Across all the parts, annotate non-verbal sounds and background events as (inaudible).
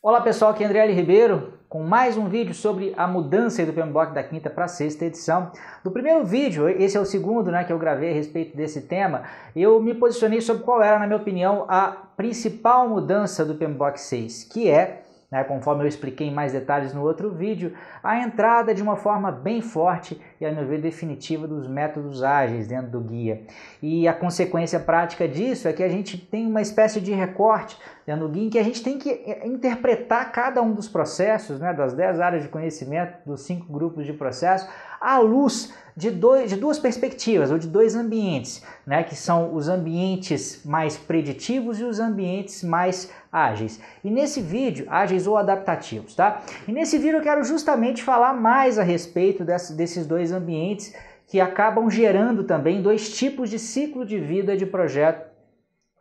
Olá pessoal, aqui é André L. Ribeiro com mais um vídeo sobre a mudança do PMBOK da quinta para sexta edição. No primeiro vídeo, esse é o segundo né, que eu gravei a respeito desse tema, eu me posicionei sobre qual era, na minha opinião, a principal mudança do PMBOK 6, que é né, conforme eu expliquei em mais detalhes no outro vídeo, a entrada de uma forma bem forte e, a meu ver, definitiva dos métodos ágeis dentro do guia. E a consequência prática disso é que a gente tem uma espécie de recorte dentro do guia em que a gente tem que eh, interpretar cada um dos processos, né, das 10 áreas de conhecimento, dos cinco grupos de processo, à luz de, dois, de duas perspectivas, ou de dois ambientes, né, que são os ambientes mais preditivos e os ambientes mais ágeis. E nesse vídeo, ágeis ou adaptativos, tá? E nesse vídeo eu quero justamente falar mais a respeito desse, desses dois ambientes que acabam gerando também dois tipos de ciclo de vida de projeto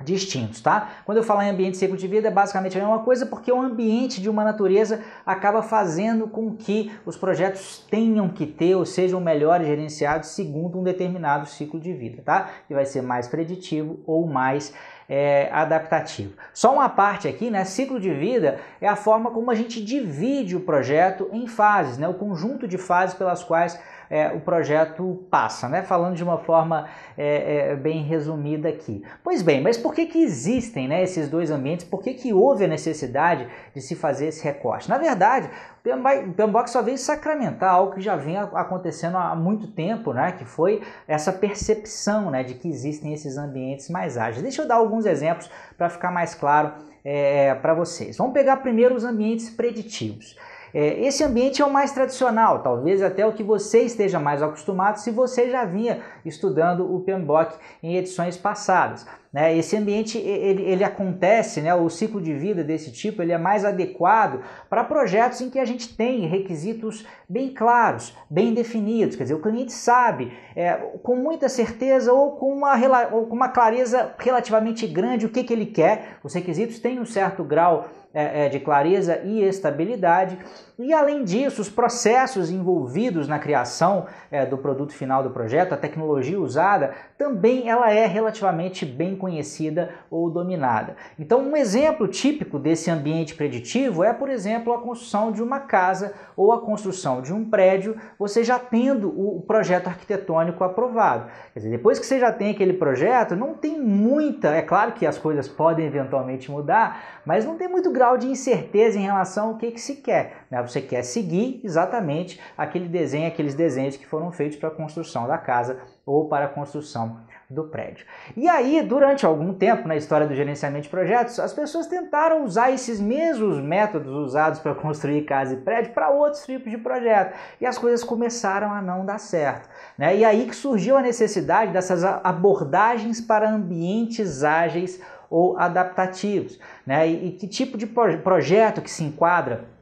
distintos, tá? Quando eu falar em ambiente ciclo de vida é basicamente a mesma coisa porque o ambiente de uma natureza acaba fazendo com que os projetos tenham que ter ou sejam melhores gerenciados segundo um determinado ciclo de vida, tá? Que vai ser mais preditivo ou mais é, adaptativo. Só uma parte aqui, né? Ciclo de vida é a forma como a gente divide o projeto em fases, né? O conjunto de fases pelas quais é, o projeto passa, né? Falando de uma forma é, é, bem resumida aqui. Pois bem, mas por que, que existem né, esses dois ambientes? Por que, que houve a necessidade de se fazer esse recorte? Na verdade, o PMBOK só veio sacramentar algo que já vinha acontecendo há muito tempo, né? Que foi essa percepção né, de que existem esses ambientes mais ágeis. Deixa eu dar alguns exemplos para ficar mais claro é, para vocês. Vamos pegar primeiro os ambientes preditivos. É, esse ambiente é o mais tradicional, talvez até o que você esteja mais acostumado se você já vinha estudando o PMBOK em edições passadas. Né? Esse ambiente ele, ele acontece, né? o ciclo de vida desse tipo ele é mais adequado para projetos em que a gente tem requisitos bem claros, bem definidos. Quer dizer, o cliente sabe é, com muita certeza ou com, uma, ou com uma clareza relativamente grande o que, que ele quer. Os requisitos têm um certo grau é, é, de clareza e estabilidade. E além disso, os processos envolvidos na criação é, do produto final do projeto, a tecnologia usada, também ela é relativamente bem conhecida ou dominada. Então, um exemplo típico desse ambiente preditivo é, por exemplo, a construção de uma casa ou a construção de um prédio, você já tendo o projeto arquitetônico aprovado. Quer dizer, depois que você já tem aquele projeto, não tem muita, é claro que as coisas podem eventualmente mudar, mas não tem muito grau de incerteza em relação ao que, que se quer. Né? Você quer seguir exatamente aquele desenho, aqueles desenhos que foram feitos para a construção da casa ou para a construção do prédio. E aí, durante algum tempo na história do gerenciamento de projetos, as pessoas tentaram usar esses mesmos métodos usados para construir casa e prédio para outros tipos de projeto. E as coisas começaram a não dar certo. Né? E aí que surgiu a necessidade dessas abordagens para ambientes ágeis ou adaptativos. Né? E, e que tipo de projeto que se enquadra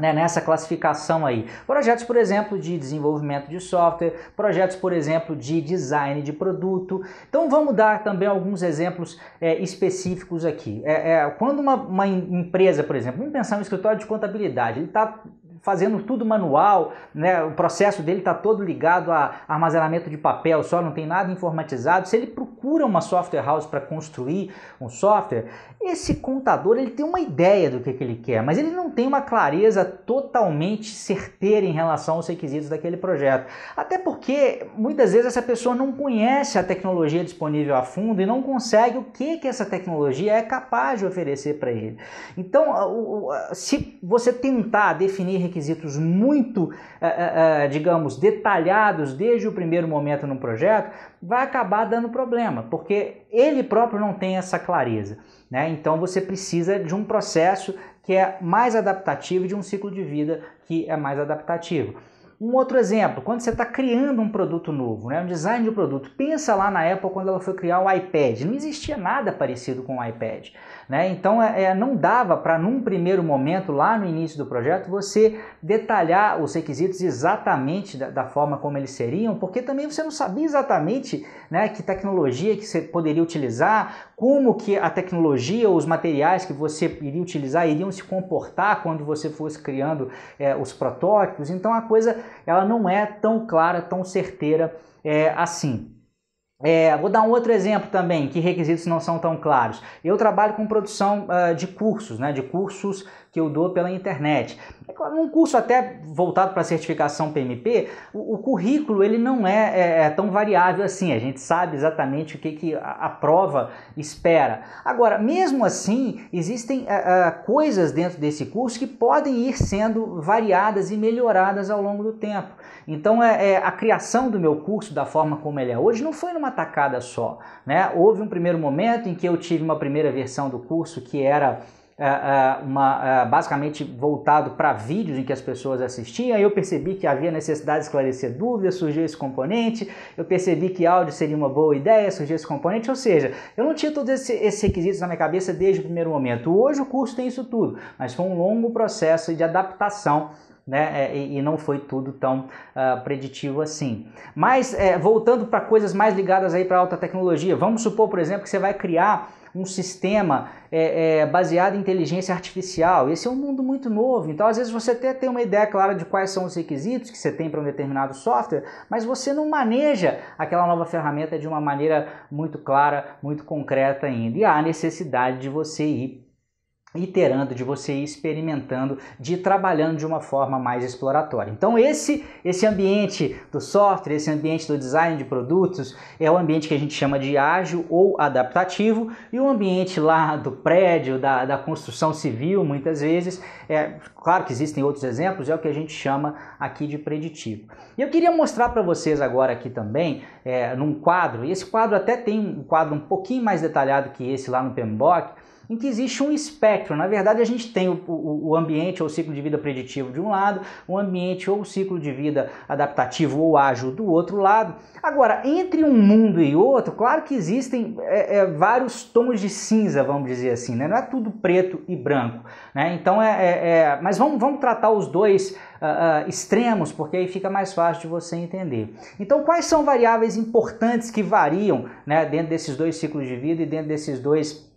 né, nessa classificação aí. Projetos, por exemplo, de desenvolvimento de software, projetos, por exemplo, de design de produto. Então vamos dar também alguns exemplos é, específicos aqui. É, é, quando uma, uma, empresa, por exemplo, vamos pensar no escritório de contabilidade, ele está fazendo tudo manual, né? o processo dele está todo ligado a armazenamento de papel, só não tem nada informatizado. Se ele procura uma software house para construir um software, esse contador ele tem uma ideia do que, que ele quer, mas ele não tem uma clareza totalmente certeira em relação aos requisitos daquele projeto. Até porque muitas vezes essa pessoa não conhece a tecnologia disponível a fundo e não consegue o que, que essa tecnologia é capaz de oferecer para ele. Então, se você tentar definir requisitos muito, eh, eh, eh, digamos, detalhados desde o primeiro momento no projeto, vai acabar dando problema, porque ele próprio não tem essa clareza. Né? Então você precisa de um processo que é mais adaptativo, de um ciclo de vida que é mais adaptativo. Um outro exemplo, quando você está criando um produto novo, né, um design de produto, pensa lá na Apple quando ela foi criar o iPad, não existia nada parecido com o iPad. Né? Então é, é não dava para, num primeiro momento, lá no início do projeto, você detalhar os requisitos exatamente da, da, forma como eles seriam, porque também você não sabia exatamente né, que tecnologia que você poderia utilizar, como que a tecnologia, os materiais que você iria utilizar iriam se comportar quando você fosse criando é, os protótipos. Então a coisa ela não é tão clara, tão certeira é, assim. É, vou dar um outro exemplo também, que requisitos não são tão claros. Eu trabalho com produção uh, de cursos, né, de cursos que eu dou pela internet. Um curso até voltado para certificação PMP, o, o, currículo ele não é, é, é, tão variável assim, a gente sabe exatamente o que, que a, a prova espera. Agora, mesmo assim, existem uh, uh, coisas dentro desse curso que podem ir sendo variadas e melhoradas ao longo do tempo. Então, é, é, a criação do meu curso da forma como ele é hoje não foi numa tacada só. Né? Houve um primeiro momento em que eu tive uma primeira versão do curso que era é, é, uma, é, basicamente voltado para vídeos em que as pessoas assistiam, eu percebi que havia necessidade de esclarecer dúvidas, surgiu esse componente, eu percebi que áudio seria uma boa ideia, surgiu esse componente, ou seja, eu não tinha todos esses requisitos na minha cabeça desde o primeiro momento. Hoje o curso tem isso tudo, mas foi um longo processo de adaptação né? E, não foi tudo tão uh, preditivo assim. Mas é, voltando para coisas mais ligadas aí para alta tecnologia, vamos supor, por exemplo, que você vai criar um sistema é, é, baseado em inteligência artificial. Esse é um mundo muito novo, então às vezes você até tem uma ideia clara de quais são os requisitos que você tem para um determinado software, mas você não maneja aquela nova ferramenta de uma maneira muito clara, muito concreta ainda. E há necessidade de você ir iterando, de você ir experimentando, de ir trabalhando de uma forma mais exploratória. Então esse esse ambiente do software, esse ambiente do design de produtos é o ambiente que a gente chama de ágil ou adaptativo e o ambiente lá do prédio, da, da construção civil, muitas vezes, é claro que existem outros exemplos, é o que a gente chama aqui de preditivo. E eu queria mostrar para vocês agora aqui também, é, num quadro, e esse quadro até tem um quadro um pouquinho mais detalhado que esse lá no PMBOK, em que existe um espectro. Na verdade, a gente tem o, o, o, ambiente ou ciclo de vida preditivo de um lado, o ambiente ou ciclo de vida adaptativo ou ágil do outro lado. Agora, entre um mundo e outro, claro que existem é, é, vários tons de cinza, vamos dizer assim, né? não é tudo preto e branco. Né? Então, é, é, é mas vamos, vamos tratar os dois uh, uh, extremos, porque aí fica mais fácil de você entender. Então, quais são variáveis importantes que variam né, dentro desses dois ciclos de vida e dentro desses dois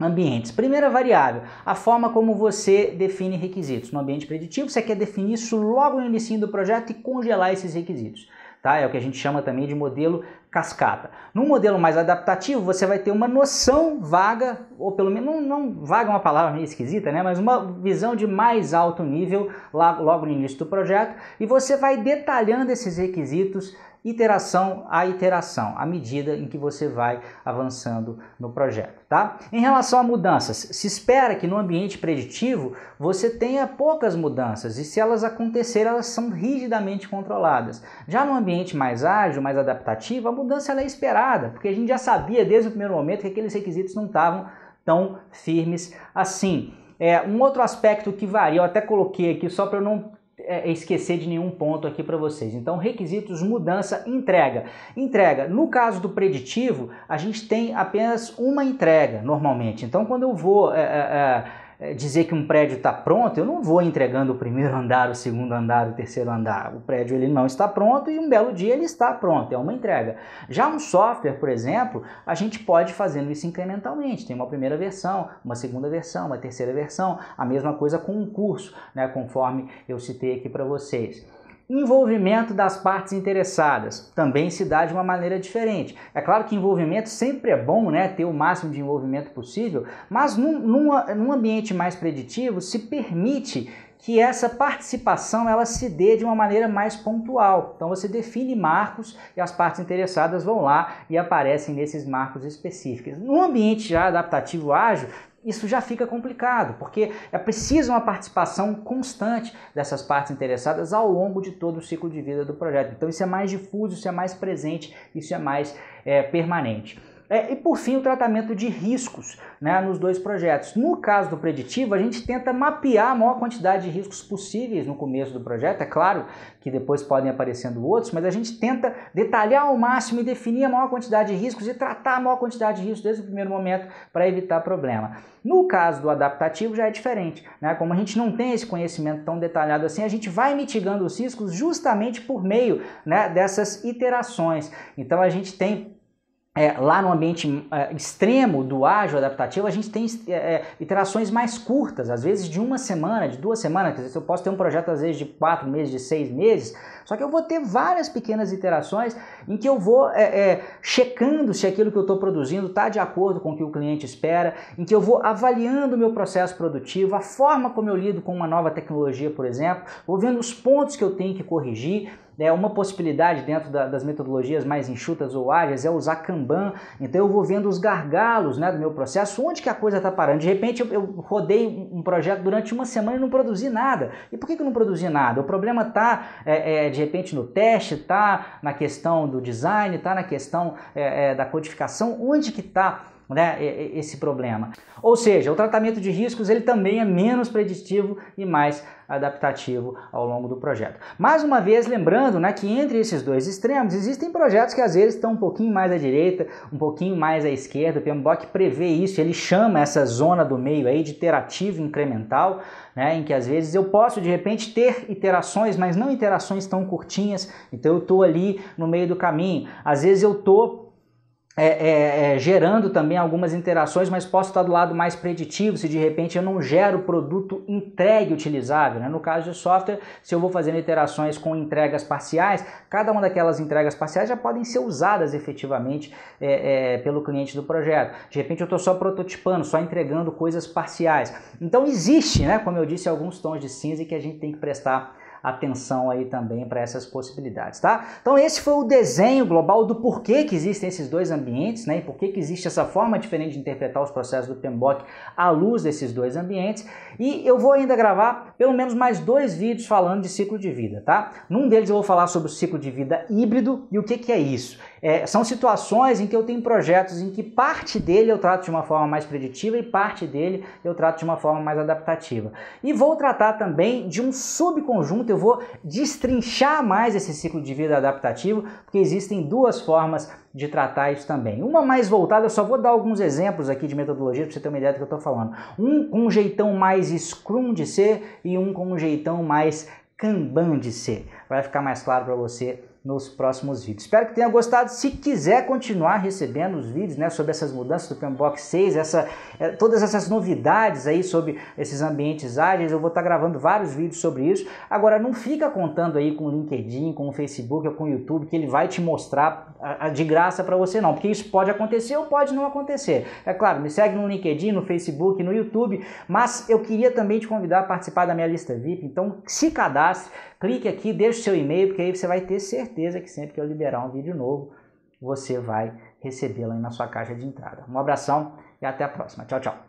ambientes. Primeira variável, a forma como você define requisitos. No ambiente preditivo, você quer definir isso logo no início do projeto e congelar esses requisitos. Tá? É o que a gente chama também de modelo cascata. No modelo mais adaptativo, você vai ter uma noção vaga, ou pelo menos, não, não vaga é uma palavra meio esquisita, né? mas uma visão de mais alto nível lá, logo no início do projeto, e você vai detalhando esses requisitos iteração a iteração, à medida em que você vai avançando no projeto, tá? Em relação a mudanças, se espera que no ambiente preditivo você tenha poucas mudanças e se elas acontecerem, elas são rigidamente controladas. Já no ambiente mais ágil, mais adaptativo, mudança é esperada, porque a gente já sabia desde o primeiro momento que aqueles requisitos não estavam tão firmes assim. É, um outro aspecto que varia, eu até coloquei aqui só para não é, é, esquecer de nenhum ponto aqui para vocês. Então, requisitos, mudança, entrega. Entrega. No caso do preditivo, a gente tem apenas uma entrega normalmente. Então, quando eu vou é, é, dizer que um prédio está pronto, eu não vou entregando o primeiro (laughs) andar, o segundo andar, o terceiro andar. O prédio ele não está pronto e um belo dia ele está pronto, é uma entrega. Já um software, por exemplo, a gente pode fazendo isso incrementalmente. Tem uma primeira versão, uma segunda versão, uma terceira versão, a mesma coisa com um curso, né, conforme eu citei aqui para vocês. Envolvimento das partes interessadas também se dá de uma maneira diferente. É claro que envolvimento sempre é bom, né, ter o máximo de envolvimento possível, mas num, num, num ambiente mais preditivo se permite que essa participação ela se dê de uma maneira mais pontual. Então você define marcos e as partes interessadas vão lá e aparecem nesses marcos específicos. No ambiente já adaptativo ágil, isso já fica complicado, porque é preciso uma participação constante dessas partes interessadas ao longo de todo o ciclo de vida do projeto. Então isso é mais difuso, isso é mais presente, isso é mais é, permanente. É, e por fim, o tratamento de riscos né, nos dois projetos. No caso do preditivo, a gente tenta mapear a maior quantidade de riscos possíveis no começo do projeto. É claro que depois podem aparecendo outros, mas a gente tenta detalhar ao máximo e definir a maior quantidade de riscos e tratar a maior quantidade de riscos desde o primeiro momento para evitar problema. No caso do adaptativo já é diferente. Né? Como a gente não tem esse conhecimento tão detalhado assim, a gente vai mitigando os riscos justamente por meio né, dessas iterações. Então a gente tem é, lá no ambiente é, extremo do ágil adaptativo, a gente tem é, é, iterações mais curtas, às vezes de uma semana, de duas semanas. Quer dizer, eu posso ter um projeto às vezes de quatro meses, de seis meses, só que eu vou ter várias pequenas iterações em que eu vou é, é, checando se aquilo que eu estou produzindo está de acordo com o que o cliente espera, em que eu vou avaliando o meu processo produtivo, a forma como eu lido com uma nova tecnologia, por exemplo, vou vendo os pontos que eu tenho que corrigir. É uma possibilidade dentro da, das metodologias mais enxutas ou ágeis é usar Kanban. Então eu vou vendo os gargalos né, do meu processo, onde que a coisa está parando. De repente eu, eu rodei um projeto durante uma semana e não produzi nada. E por que, que eu não produzi nada? O problema está é, é, de repente no teste, está na questão do design, está na questão é, é, da codificação. Onde que está né, esse problema. Ou seja, o tratamento de riscos ele também é menos preditivo e mais adaptativo ao longo do projeto. Mais uma vez, lembrando né, que entre esses dois extremos existem projetos que às vezes estão um pouquinho mais à direita, um pouquinho mais à esquerda. O PMBOK prevê isso, ele chama essa zona do meio aí de iterativo incremental, né, em que às vezes eu posso de repente ter iterações, mas não iterações tão curtinhas. Então eu estou ali no meio do caminho. Às vezes eu estou é, é, é, gerando também algumas interações, mas posso estar do lado mais preditivo se de repente eu não gero produto entregue utilizável. Né? No caso de software, se eu vou fazendo interações com entregas parciais, cada uma daquelas entregas parciais já podem ser usadas efetivamente é, é pelo cliente do projeto. De repente eu estou só prototipando, só entregando coisas parciais. Então existe, né, como eu disse, alguns tons de cinza que a gente tem que prestar atenção aí também para essas possibilidades, tá? Então esse foi o desenho global do porquê que existem esses dois ambientes, né? E por que existe essa forma diferente de interpretar os processos do PMBOK à luz desses dois ambientes. E eu vou ainda gravar pelo menos mais dois vídeos falando de ciclo de vida, tá? Num deles eu vou falar sobre o ciclo de vida híbrido e o que que é isso. É, são situações em que eu tenho projetos em que parte dele eu trato de uma forma mais preditiva e parte dele eu trato de uma forma mais adaptativa. E vou tratar também de um subconjunto, eu vou destrinchar mais esse ciclo de vida adaptativo, porque existem duas formas de tratar isso também. Uma mais voltada, eu só vou dar alguns exemplos aqui de metodologia para você ter uma ideia do que eu estou falando. Um com um jeitão mais Scrum de ser e um com um jeitão mais Kanban de ser. Vai ficar mais claro para você nos próximos vídeos. Espero que tenha gostado. Se quiser continuar recebendo os vídeos né, sobre essas mudanças do PMBOK 6, essa, é, todas essas novidades aí sobre esses ambientes ágeis, eu vou estar gravando vários vídeos sobre isso. Agora, não fica contando aí com o LinkedIn, com o Facebook ou com o YouTube, que ele vai te mostrar de graça para você não, porque isso pode acontecer ou pode não acontecer. É claro, me segue no LinkedIn, no Facebook, no YouTube, mas eu queria também te convidar a participar da minha lista VIP, então se cadastre, clique aqui, deixe seu e-mail, porque aí você vai ter certeza que sempre que eu liberar um vídeo novo, você vai recebê-lo aí na sua caixa de entrada. Um abração e até a próxima. Tchau, tchau.